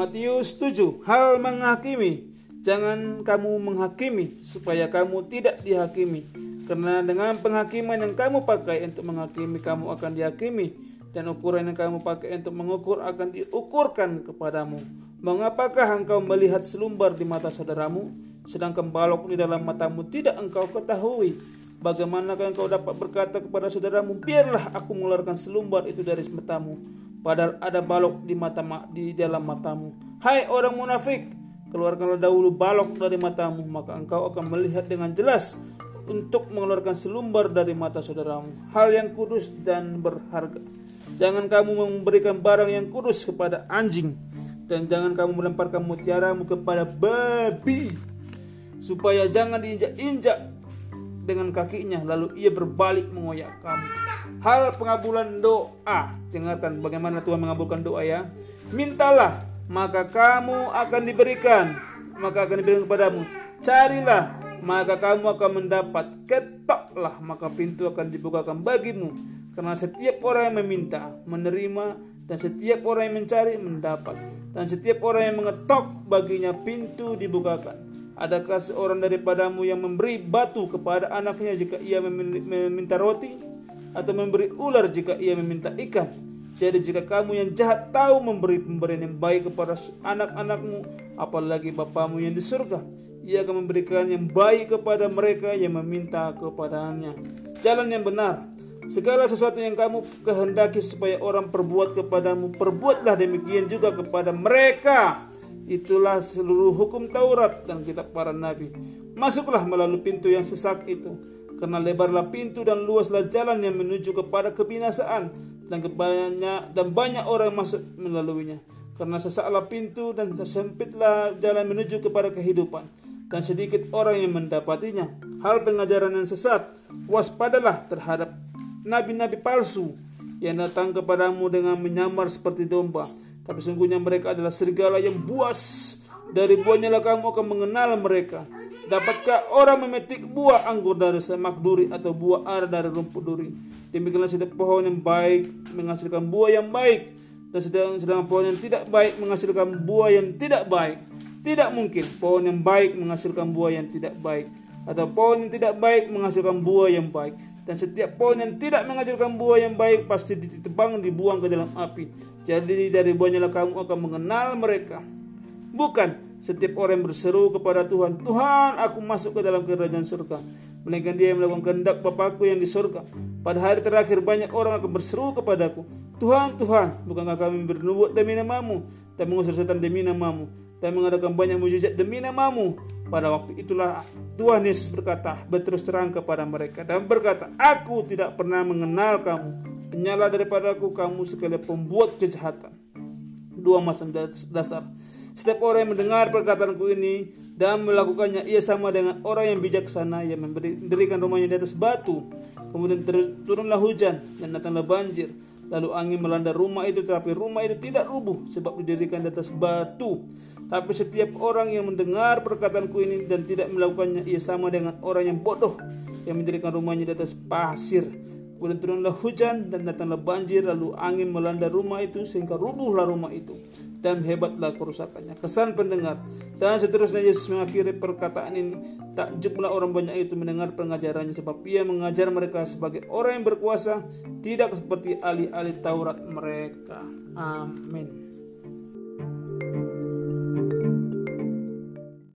Matius 7 Hal menghakimi. Jangan kamu menghakimi supaya kamu tidak dihakimi. Karena dengan penghakiman yang kamu pakai untuk menghakimi kamu akan dihakimi. Dan ukuran yang kamu pakai untuk mengukur akan diukurkan kepadamu. Mengapakah engkau melihat selumbar di mata saudaramu? Sedangkan balok di dalam matamu tidak engkau ketahui. Bagaimanakah engkau dapat berkata kepada saudaramu Biarlah aku mengeluarkan selumbar itu dari matamu padahal ada balok di mata di dalam matamu. Hai orang munafik, keluarkanlah dahulu balok dari matamu, maka engkau akan melihat dengan jelas untuk mengeluarkan selumbar dari mata saudaramu. Hal yang kudus dan berharga. Jangan kamu memberikan barang yang kudus kepada anjing dan jangan kamu melemparkan mutiaramu kepada babi supaya jangan diinjak-injak dengan kakinya lalu ia berbalik mengoyak kamu. Hal pengabulan doa. Dengarkan bagaimana Tuhan mengabulkan doa ya. Mintalah, maka kamu akan diberikan. Maka akan diberikan kepadamu. Carilah, maka kamu akan mendapat. Ketoklah, maka pintu akan dibukakan bagimu. Karena setiap orang yang meminta, menerima, dan setiap orang yang mencari, mendapat. Dan setiap orang yang mengetok, baginya pintu dibukakan. Adakah seorang daripadamu yang memberi batu kepada anaknya jika ia meminta roti? Atau memberi ular jika ia meminta ikan. Jadi jika kamu yang jahat tahu memberi pemberian yang baik kepada anak-anakmu, apalagi Bapamu yang di surga, ia akan memberikan yang baik kepada mereka yang meminta kepadanya. Jalan yang benar, segala sesuatu yang kamu kehendaki supaya orang perbuat kepadamu, perbuatlah demikian juga kepada mereka. Itulah seluruh hukum Taurat dan kitab para nabi. Masuklah melalui pintu yang sesak itu karena lebarlah pintu dan luaslah jalan yang menuju kepada kebinasaan dan kebanyak dan banyak orang masuk melaluinya. Karena sesaklah pintu dan sempitlah jalan menuju kepada kehidupan dan sedikit orang yang mendapatinya. Hal pengajaran yang sesat waspadalah terhadap nabi-nabi palsu yang datang kepadamu dengan menyamar seperti domba. Tapi sungguhnya mereka adalah serigala yang buas dari buahnya kamu akan mengenal mereka Dapatkah orang memetik buah anggur dari semak duri atau buah ara dari rumput duri? Demikianlah setiap pohon yang baik menghasilkan buah yang baik dan sedang sedang pohon yang tidak baik menghasilkan buah yang tidak baik. Tidak mungkin pohon yang baik menghasilkan buah yang tidak baik atau pohon yang tidak baik menghasilkan buah yang baik. Dan setiap pohon yang tidak menghasilkan buah yang baik pasti ditebang dibuang ke dalam api. Jadi dari buahnya kamu akan mengenal mereka. Bukan setiap orang yang berseru kepada Tuhan, Tuhan aku masuk ke dalam kerajaan surga. Melainkan dia yang melakukan kehendak Bapakku yang di surga. Pada hari terakhir banyak orang akan berseru kepadaku, Tuhan, Tuhan, bukankah kami bernubuat demi namamu dan mengusir setan demi namamu dan mengadakan banyak mujizat demi namamu. Pada waktu itulah Tuhan Yesus berkata berterus terang kepada mereka dan berkata, Aku tidak pernah mengenal kamu. Nyala daripadaku kamu sekali pembuat kejahatan. Dua macam dasar setiap orang yang mendengar perkataanku ini dan melakukannya, ia sama dengan orang yang bijaksana yang mendirikan rumahnya di atas batu. Kemudian turunlah hujan dan datanglah banjir. Lalu angin melanda rumah itu, tetapi rumah itu tidak rubuh sebab didirikan di atas batu. Tapi setiap orang yang mendengar perkataanku ini dan tidak melakukannya, ia sama dengan orang yang bodoh yang mendirikan rumahnya di atas pasir. Kemudian turunlah hujan dan datanglah banjir, lalu angin melanda rumah itu sehingga rubuhlah rumah itu dan hebatlah kerusakannya. Kesan pendengar dan seterusnya Yesus mengakhiri perkataan ini. Takjublah orang banyak itu mendengar pengajarannya sebab ia mengajar mereka sebagai orang yang berkuasa, tidak seperti ahli-ahli Taurat mereka. Amin.